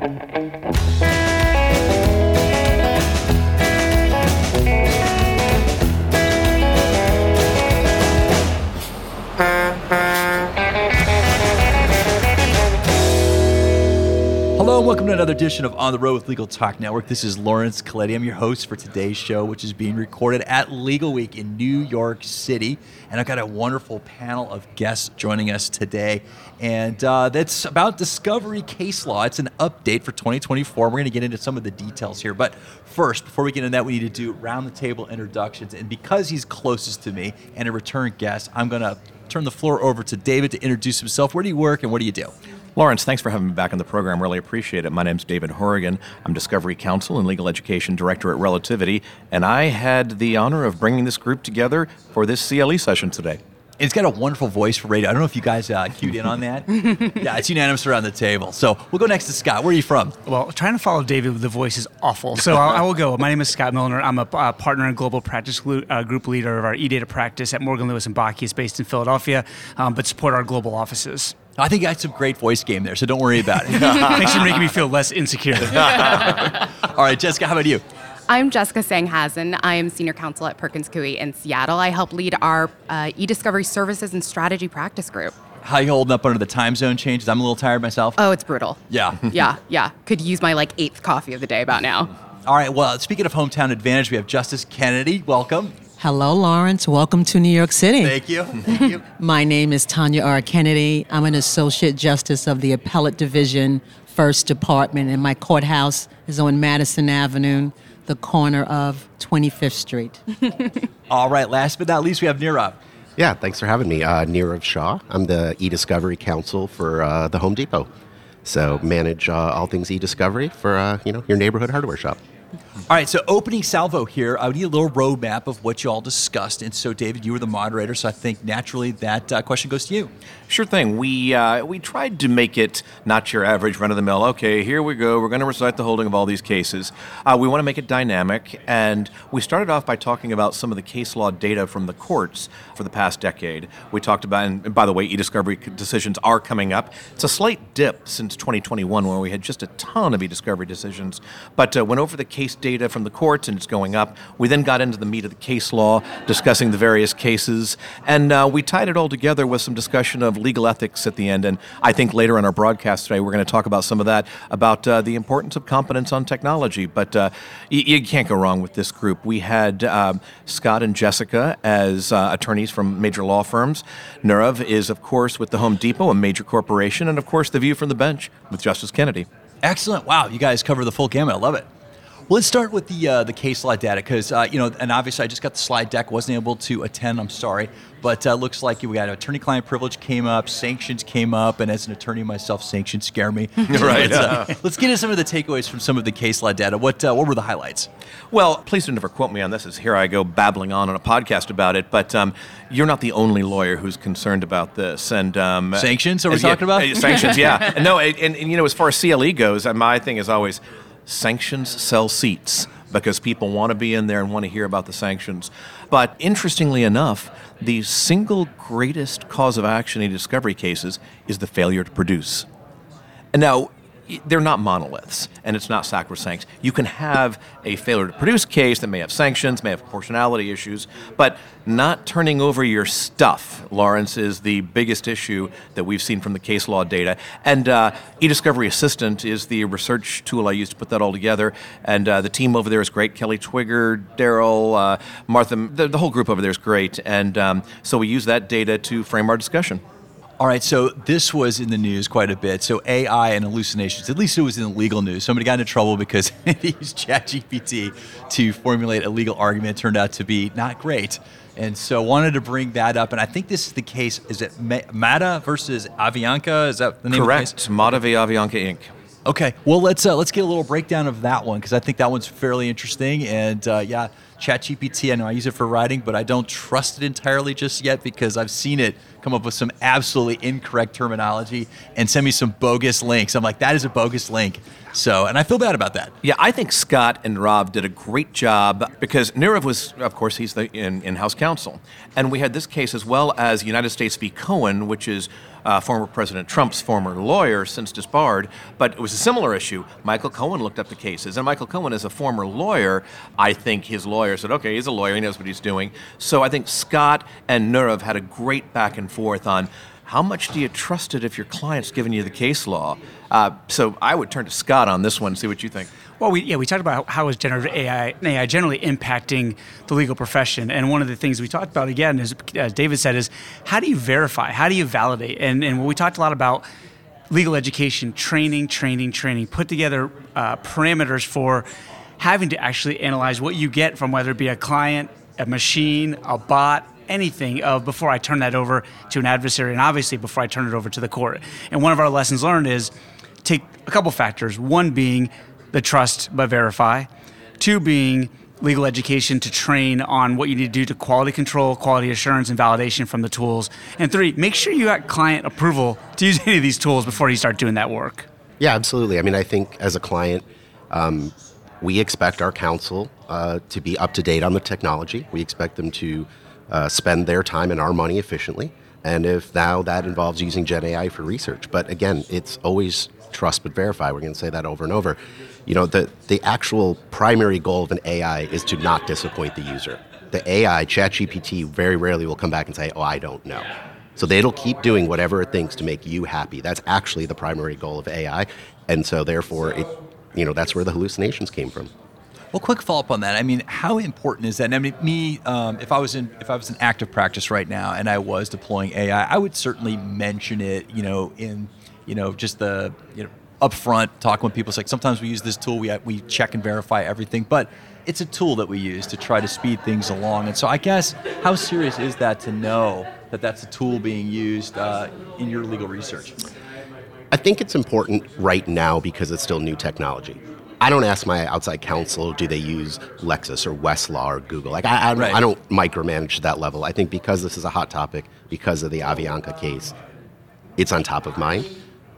Hello and welcome to another edition of On the Road with Legal Talk Network. This is Lawrence Coletti. I'm your host for today's show, which is being recorded at Legalweek in New York City. And I've got a wonderful panel of guests joining us today. And uh, that's about discovery case law. It's an update for 2024. We're going to get into some of the details here. But first, before we get into that, we need to do round the table introductions. And because he's closest to me and a return guest, I'm going to turn the floor over to David to introduce himself. Where do you work and what do you do? Lawrence, thanks for having me back on the program. Really appreciate it. My name's David Horrigan. I'm Discovery Counsel and Legal Education Director at Relativity, and I had the honor of bringing this group together for this CLE session today. It's got a wonderful voice for radio. I don't know if you guys uh, cued in on that. yeah, it's unanimous around the table. So we'll go next to Scott. Where are you from? Well, trying to follow David with the voice is awful. So I'll, I will go. My name is Scott Milner. I'm a uh, partner and global practice uh, group leader of our eData practice at Morgan Lewis and Bockius, is based in Philadelphia, um, but support our global offices. I think I had some great voice game there, so don't worry about it. Thanks for making me feel less insecure. All right, Jessica, how about you? I'm Jessica Tseng Hasen. I am senior counsel at Perkins Coie in Seattle. I help lead our uh, e-discovery services and strategy practice group. How you holding up under the time zone changes? I'm a little tired myself. Oh, it's brutal. Yeah. yeah, yeah. Could use my like eighth coffee of the day about now. All right. Well, speaking of hometown advantage, we have Justice Kennedy. Welcome. Hello, Lawrence. Welcome to New York City. Thank you. Thank you. My name is Tanya R. Kennedy. I'm an Associate Justice of the Appellate Division, First Department, and my courthouse is on Madison Avenue, the corner of 25th Street. All right. Last but not least, we have Nirav. Yeah, thanks for having me. Uh, Nirav Shah. I'm the e-discovery counsel for uh, the Home Depot. So manage uh, all things e-discovery for uh, you know your neighborhood hardware shop. All right, so opening salvo here, I would need a little roadmap of what you all discussed. And so, David, you were the moderator, so I think naturally that uh, question goes to you. Sure thing. We uh, we tried to make it not your average run of the mill. Okay, here we go. We're going to recite the holding of all these cases. Uh, we want to make it dynamic, and we started off by talking about some of the case law data from the courts for the past decade. We talked about, and by the way, e-discovery decisions are coming up. It's a slight dip since 2021, where we had just a ton of e-discovery decisions, but uh, went over the case data from the courts, and it's going up. We then got into the meat of the case law, discussing the various cases, and uh, we tied it all together with some discussion of legal ethics at the end. And I think later in our broadcast today, we're going to talk about some of that, about uh, the importance of competence on technology. But uh, you, you, can't go wrong with this group. We had um, Scott and Jessica as uh, attorneys from major law firms. Nirav is, of course, with the Home Depot, a major corporation, and of course, The View from the Bench with Justice Kennedy. Excellent. Wow, you guys cover the full gamut. I love it. Let's start with the uh, the case law data because uh, you know, and obviously I just got the slide deck, wasn't able to attend. I'm sorry, but uh, looks like we got attorney-client privilege came up, sanctions came up, and as an attorney myself, sanctions scare me. right. let's, uh, let's, get into some of the takeaways from some of the case law data. What uh, what were the highlights? Well, please don't ever quote me on this. As here I go babbling on on a podcast about it, but um, you're not the only lawyer who's concerned about this. And um, sanctions? Are we talking yeah, about sanctions? Yeah. no, and, and, and you know, as far as CLE goes, my thing is always sanctions sell seats because people want to be in there and want to hear about the sanctions. But interestingly enough, the single greatest cause of action in discovery cases is the failure to produce. And now, they're not monoliths and it's not sacrosanct. You can have a failure to produce case that may have sanctions, may have proportionality issues, but not turning over your stuff, Lawrence, is the biggest issue that we've seen from the case law data. And uh, eDiscovery Assistant is the research tool I use to put that all together. And uh, the team over there is great. Kelly Twigger, Daryl, uh, Martha, the, the, whole group over there is great. And um, so we use that data to frame our discussion. All right, so this was in the news quite a bit. So AI and hallucinations, at least it was in the legal news. Somebody got into trouble because they used ChatGPT to formulate a legal argument. It turned out to be not great. And so wanted to bring that up. And I think this is the case. Is it Mata versus Avianca? Is that the name Correct. of the case? Mata v. Avianca Inc. Okay. Well, let's uh, let's get a little breakdown of that one because I think that one's fairly interesting. And uh, yeah, ChatGPT, I know I use it for writing, but I don't trust it entirely just yet because I've seen it come up with some absolutely incorrect terminology and send me some bogus links. I'm like, that is a bogus link. So, and I feel bad about that. Yeah, I think Scott and Nirav did a great job because Nirav was, of course, he's the in, in-house counsel, and we had this case as well as United States v. Cohen, which is uh, former President Trump's former lawyer, since disbarred, but it was a similar issue. Michael Cohen looked up the cases, and Michael Cohen, as a former lawyer, I think his lawyer said, okay, he's a lawyer, he knows what he's doing. So I think Scott and Nirav had a great back and forth on how much do you trust it if your client's giving you the case law? Uh, so I would turn to Scott on this one, see what you think. Well, we, yeah, we talked about how is generative AI, AI generally impacting the legal profession, and one of the things we talked about again is, as David said, is how do you verify, how do you validate, and and we talked a lot about legal education, training, training, training, put together uh, parameters for having to actually analyze what you get from whether it be a client, a machine, a bot, anything of before I turn that over to an adversary, and obviously before I turn it over to the court. And one of our lessons learned is take a couple factors. One being the trust but verify. Two being legal education to train on what you need to do to quality control, quality assurance, and validation from the tools. And three, make sure you got client approval to use any of these tools before you start doing that work. Yeah, absolutely. I mean, I think as a client, um, we expect our counsel uh, to be up to date on the technology. We expect them to uh, spend their time and our money efficiently. And if now that involves using Gen AI for research, but again, it's always trust but verify. We're going to say that over and over. You know, the, the actual primary goal of an AI is to not disappoint the user. The AI, ChatGPT, very rarely will come back and say, oh, I don't know. So it'll keep doing whatever it thinks to make you happy. That's actually the primary goal of AI. And so therefore, it, you know, that's where the hallucinations came from. Well, quick follow up on that. I mean, how important is that? I mean, me, um, if I was in if I was in active practice right now and I was deploying AI, I would certainly mention it. You know, in you know just the you know upfront talking with people. It's like sometimes we use this tool, we we check and verify everything, but it's a tool that we use to try to speed things along. And so, I guess how serious is that to know that that's a tool being used uh, in your legal research? I think it's important right now because it's still new technology. I don't ask my outside counsel, do they use Lexis or Westlaw or Google? Like, I, I, right. I don't micromanage that level. I think because this is a hot topic, because of the Avianca case, it's on top of mind.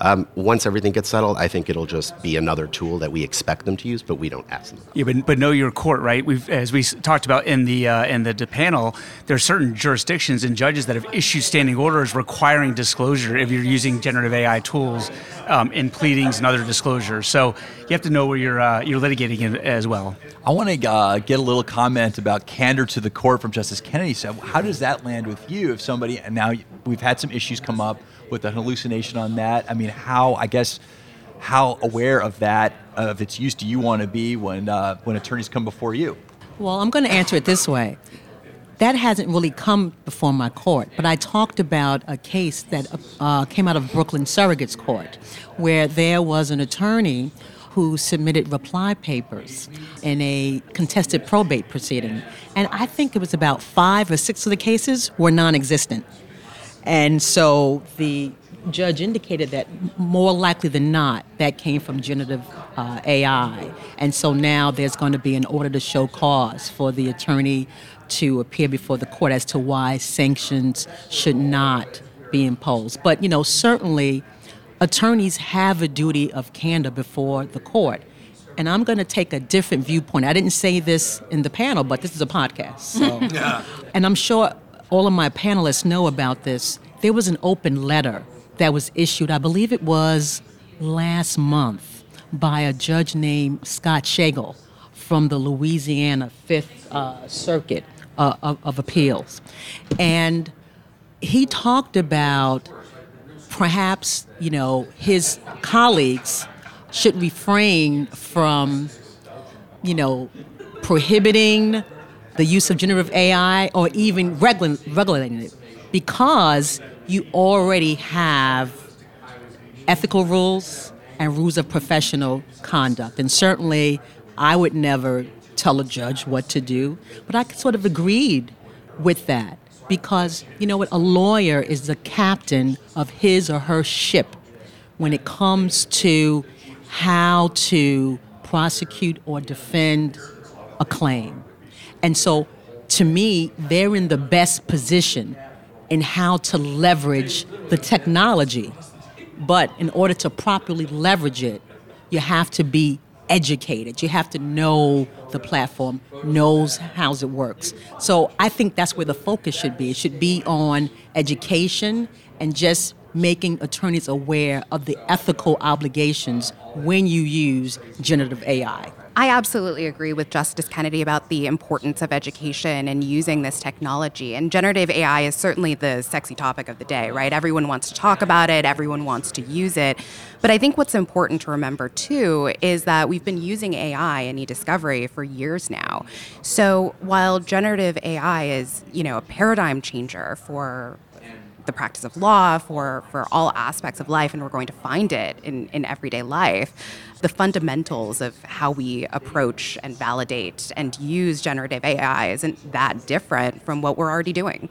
Um, once everything gets settled, I think it'll just be another tool that we expect them to use, but we don't ask them. Yeah, but, but know your court, right? We've, as we talked about in the uh, in the panel, there are certain jurisdictions and judges that have issued standing orders requiring disclosure if you're using generative AI tools um, in pleadings and other disclosures. So you have to know where you're uh, you're litigating as well. I want to uh, get a little comment about candor to the court from Justice Kennedy. So how does that land with you if somebody and now we've had some issues come up with a hallucination on that? I mean, how I guess how aware of that of its use do you want to be when uh, when attorneys come before you? Well, I'm going to answer it this way. That hasn't really come before my court, but I talked about a case that uh, came out of Brooklyn Surrogates Court, where there was an attorney who submitted reply papers in a contested probate proceeding. And I think it was about five or six of the cases were non existent. And so the judge indicated that more likely than not, that came from generative uh, AI. And so now there's going to be an order to show cause for the attorney to appear before the court as to why sanctions should not be imposed. But, you know, certainly attorneys have a duty of candor before the court. And I'm going to take a different viewpoint. I didn't say this in the panel, but this is a podcast. So. yeah. And I'm sure all of my panelists know about this. There was an open letter that was issued, I believe it was last month, by a judge named Scott Schlegel from the Louisiana Fifth uh, Circuit uh, of, of Appeals. And he talked about perhaps, you know, his colleagues should refrain from, you know, prohibiting the use of generative AI or even regul- regulating it because you already have ethical rules and rules of professional conduct. And certainly, I would never tell a judge what to do, but I sort of agreed with that because, you know what, a lawyer is the captain of his or her ship when it comes to how to prosecute or defend a claim. And so, to me, they're in the best position in how to leverage the technology. But in order to properly leverage it, you have to be educated. You have to know the platform, knows how it works. So I think that's where the focus should be. It should be on education and just making attorneys aware of the ethical obligations when you use generative AI. I absolutely agree with Justice Kennedy about the importance of education and using this technology. And generative AI is certainly the sexy topic of the day, right? Everyone wants to talk about it, everyone wants to use it. But I think what's important to remember too is that we've been using AI in e-discovery for years now. So while generative AI is, you know, a paradigm changer for the practice of law, for, for all aspects of life, and we're going to find it in, in everyday life. The fundamentals of how we approach and validate and use generative AI isn't that different from what we're already doing.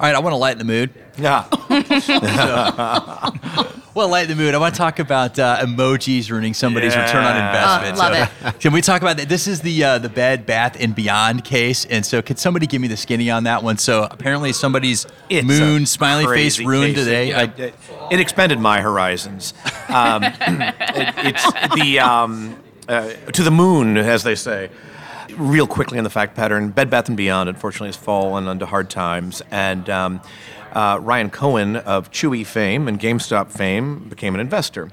All right, I want to lighten the mood. Yeah. Well, lighten the mood. I want to talk about uh, emojis ruining somebody's Yeah. return on investment. Oh, love it. Can we talk about that? This is the uh, the Bed Bath and Beyond case, and so could somebody give me the skinny on that one? So apparently somebody's It's moon smiley face ruined case. today. It, it, it expanded my horizons. Um, it, it's the um, uh, to the moon, as they say. Real quickly on the fact pattern, Bed Bath and Beyond unfortunately has fallen into hard times, and um, uh, Ryan Cohen of Chewy fame and GameStop fame became an investor.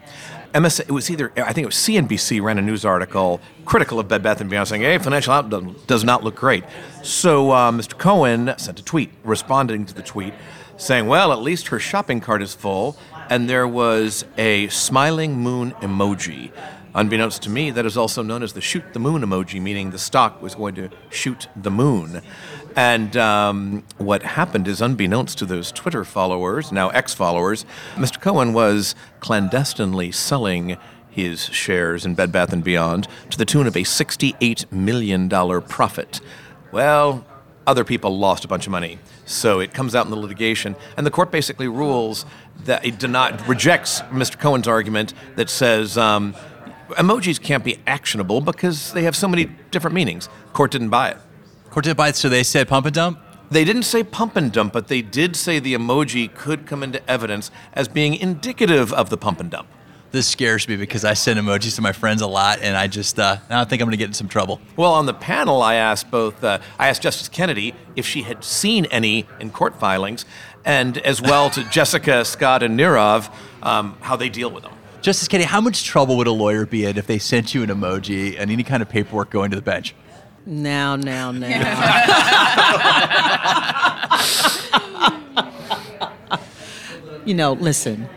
MS, it was either I think it was CNBC ran a news article critical of Bed Bath and Beyond, saying, "Hey, financial outlook does not look great." So uh, Mr. Cohen sent a tweet responding to the tweet, saying, "Well, at least her shopping cart is full," and there was a smiling moon emoji. Unbeknownst to me, that is also known as the shoot the moon emoji, meaning the stock was going to shoot the moon. And um, what happened is, unbeknownst to those Twitter followers, now ex followers, Mr. Cohen was clandestinely selling his shares in Bed Bath and Beyond to the tune of a $68 million profit. Well, other people lost a bunch of money. So it comes out in the litigation, and the court basically rules that it deny, rejects Mr. Cohen's argument that says um, emojis can't be actionable because they have so many different meanings. Court didn't buy it. Court didn't buy it, so they said pump and dump? They didn't say pump and dump, but they did say the emoji could come into evidence as being indicative of the pump and dump. This scares me because I send emojis to my friends a lot, and I just, uh, I think I'm going to get in some trouble. Well, on the panel, I asked both. Uh, I asked Justice Kennedy if she had seen any in court filings, and as well to Jessica, Scott, and Nirav um, how they deal with them. Justice Kennedy, how much trouble would a lawyer be in if they sent you an emoji and any kind of paperwork going to the bench? Now, now, now. you know, listen,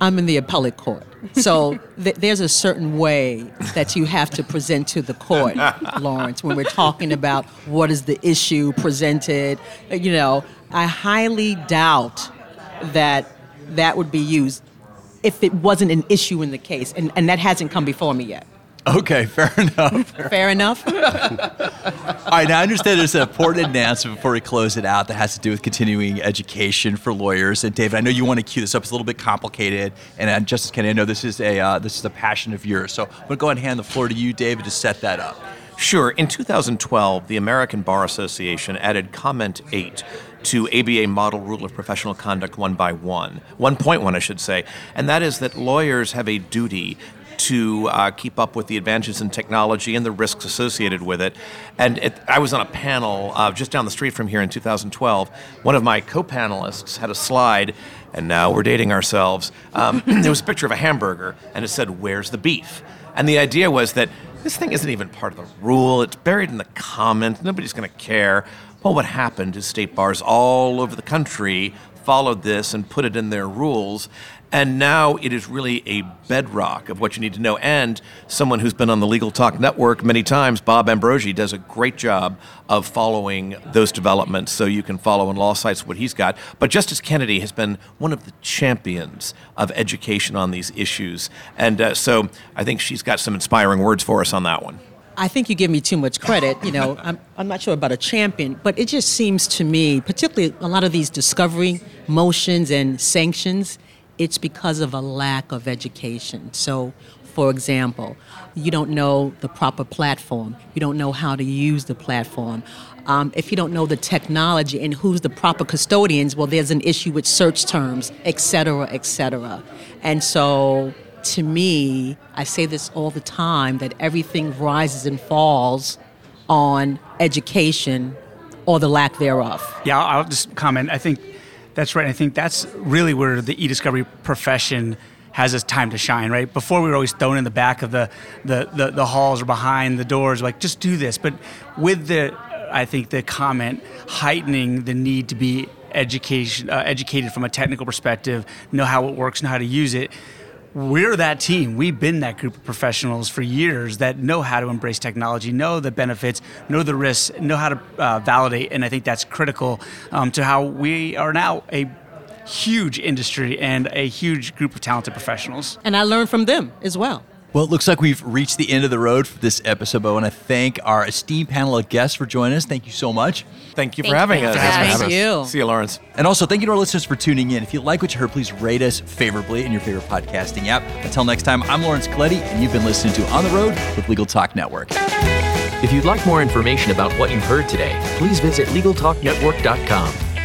I'm in the appellate court. So th- there's a certain way that you have to present to the court, Lawrence, when we're talking about what is the issue presented. You know, I highly doubt that that would be used if it wasn't an issue in the case, and, and that hasn't come before me yet. Okay, fair enough. Fair enough? All right, now I understand there's an important announcement before we close it out that has to do with continuing education for lawyers. And David, I know you want to cue this up. It's a little bit complicated, and uh, Justice Kennedy, I know this is a uh, this is a passion of yours. So I'm going to go ahead and hand the floor to you, David, to set that up. Sure. In 2012, the American Bar Association added Comment 8 to ABA Model Rule of Professional Conduct 1 by 1, 1.1, I should say, and that is that lawyers have a duty to uh, keep up with the advances in technology and the risks associated with it. And it, I was on a panel uh, just down the street from here in 2012. One of my co panelists had a slide, and now we're dating ourselves. Um, there was a picture of a hamburger, and it said, Where's the beef? And the idea was that this thing isn't even part of the rule. It's buried in the comment. Nobody's going to care. Well, what happened is state bars all over the country followed this and put it in their rules. And now it is really a bedrock of what you need to know. And someone who's been on the Legal Talk Network many times, Bob Ambrogi, does a great job of following those developments so you can follow in LawSites what he's got. But Justice Kennedy has been one of the champions of education on these issues. And uh, so I think she's got some inspiring words for us on that one. I think you give me too much credit. You know, I'm, I'm not sure about a champion, but it just seems to me, particularly a lot of these discovery motions and sanctions, it's because of a lack of education. So, for example, you don't know the proper platform, you don't know how to use the platform. Um, if you don't know the technology and who's the proper custodians, well, there's an issue with search terms, et cetera, et cetera. And so, to me, I say this all the time that everything rises and falls on education or the lack thereof. Yeah, I'll just comment. I think That's right. I think that's really where the e-discovery profession has its time to shine, right? Before we were always thrown in the back of the, the, the, the halls or behind the doors, like just do this. But with the, I think the comment heightening the need to be education, uh, educated from a technical perspective, know how it works, know how to use it. We're that team. We've been that group of professionals for years that know how to embrace technology, know the benefits, know the risks, know how to uh, validate, and I think that's critical um, to how we are now a huge industry and a huge group of talented professionals. And I learned from them as well. Well, it looks like we've reached the end of the road for this episode, but I want to thank our esteemed panel of guests for joining us. Thank you so much. Thank you for Thank having you us. for having Thanks us. you. See you, Lawrence. And also, thank you to our listeners for tuning in. If you like what you heard, please rate us favorably in your favorite podcasting app. Until next time, I'm Lawrence Coletti, and you've been listening to On the Road with Legal Talk Network. If you'd like more information about what you've heard today, please visit LegalTalkNetwork.com.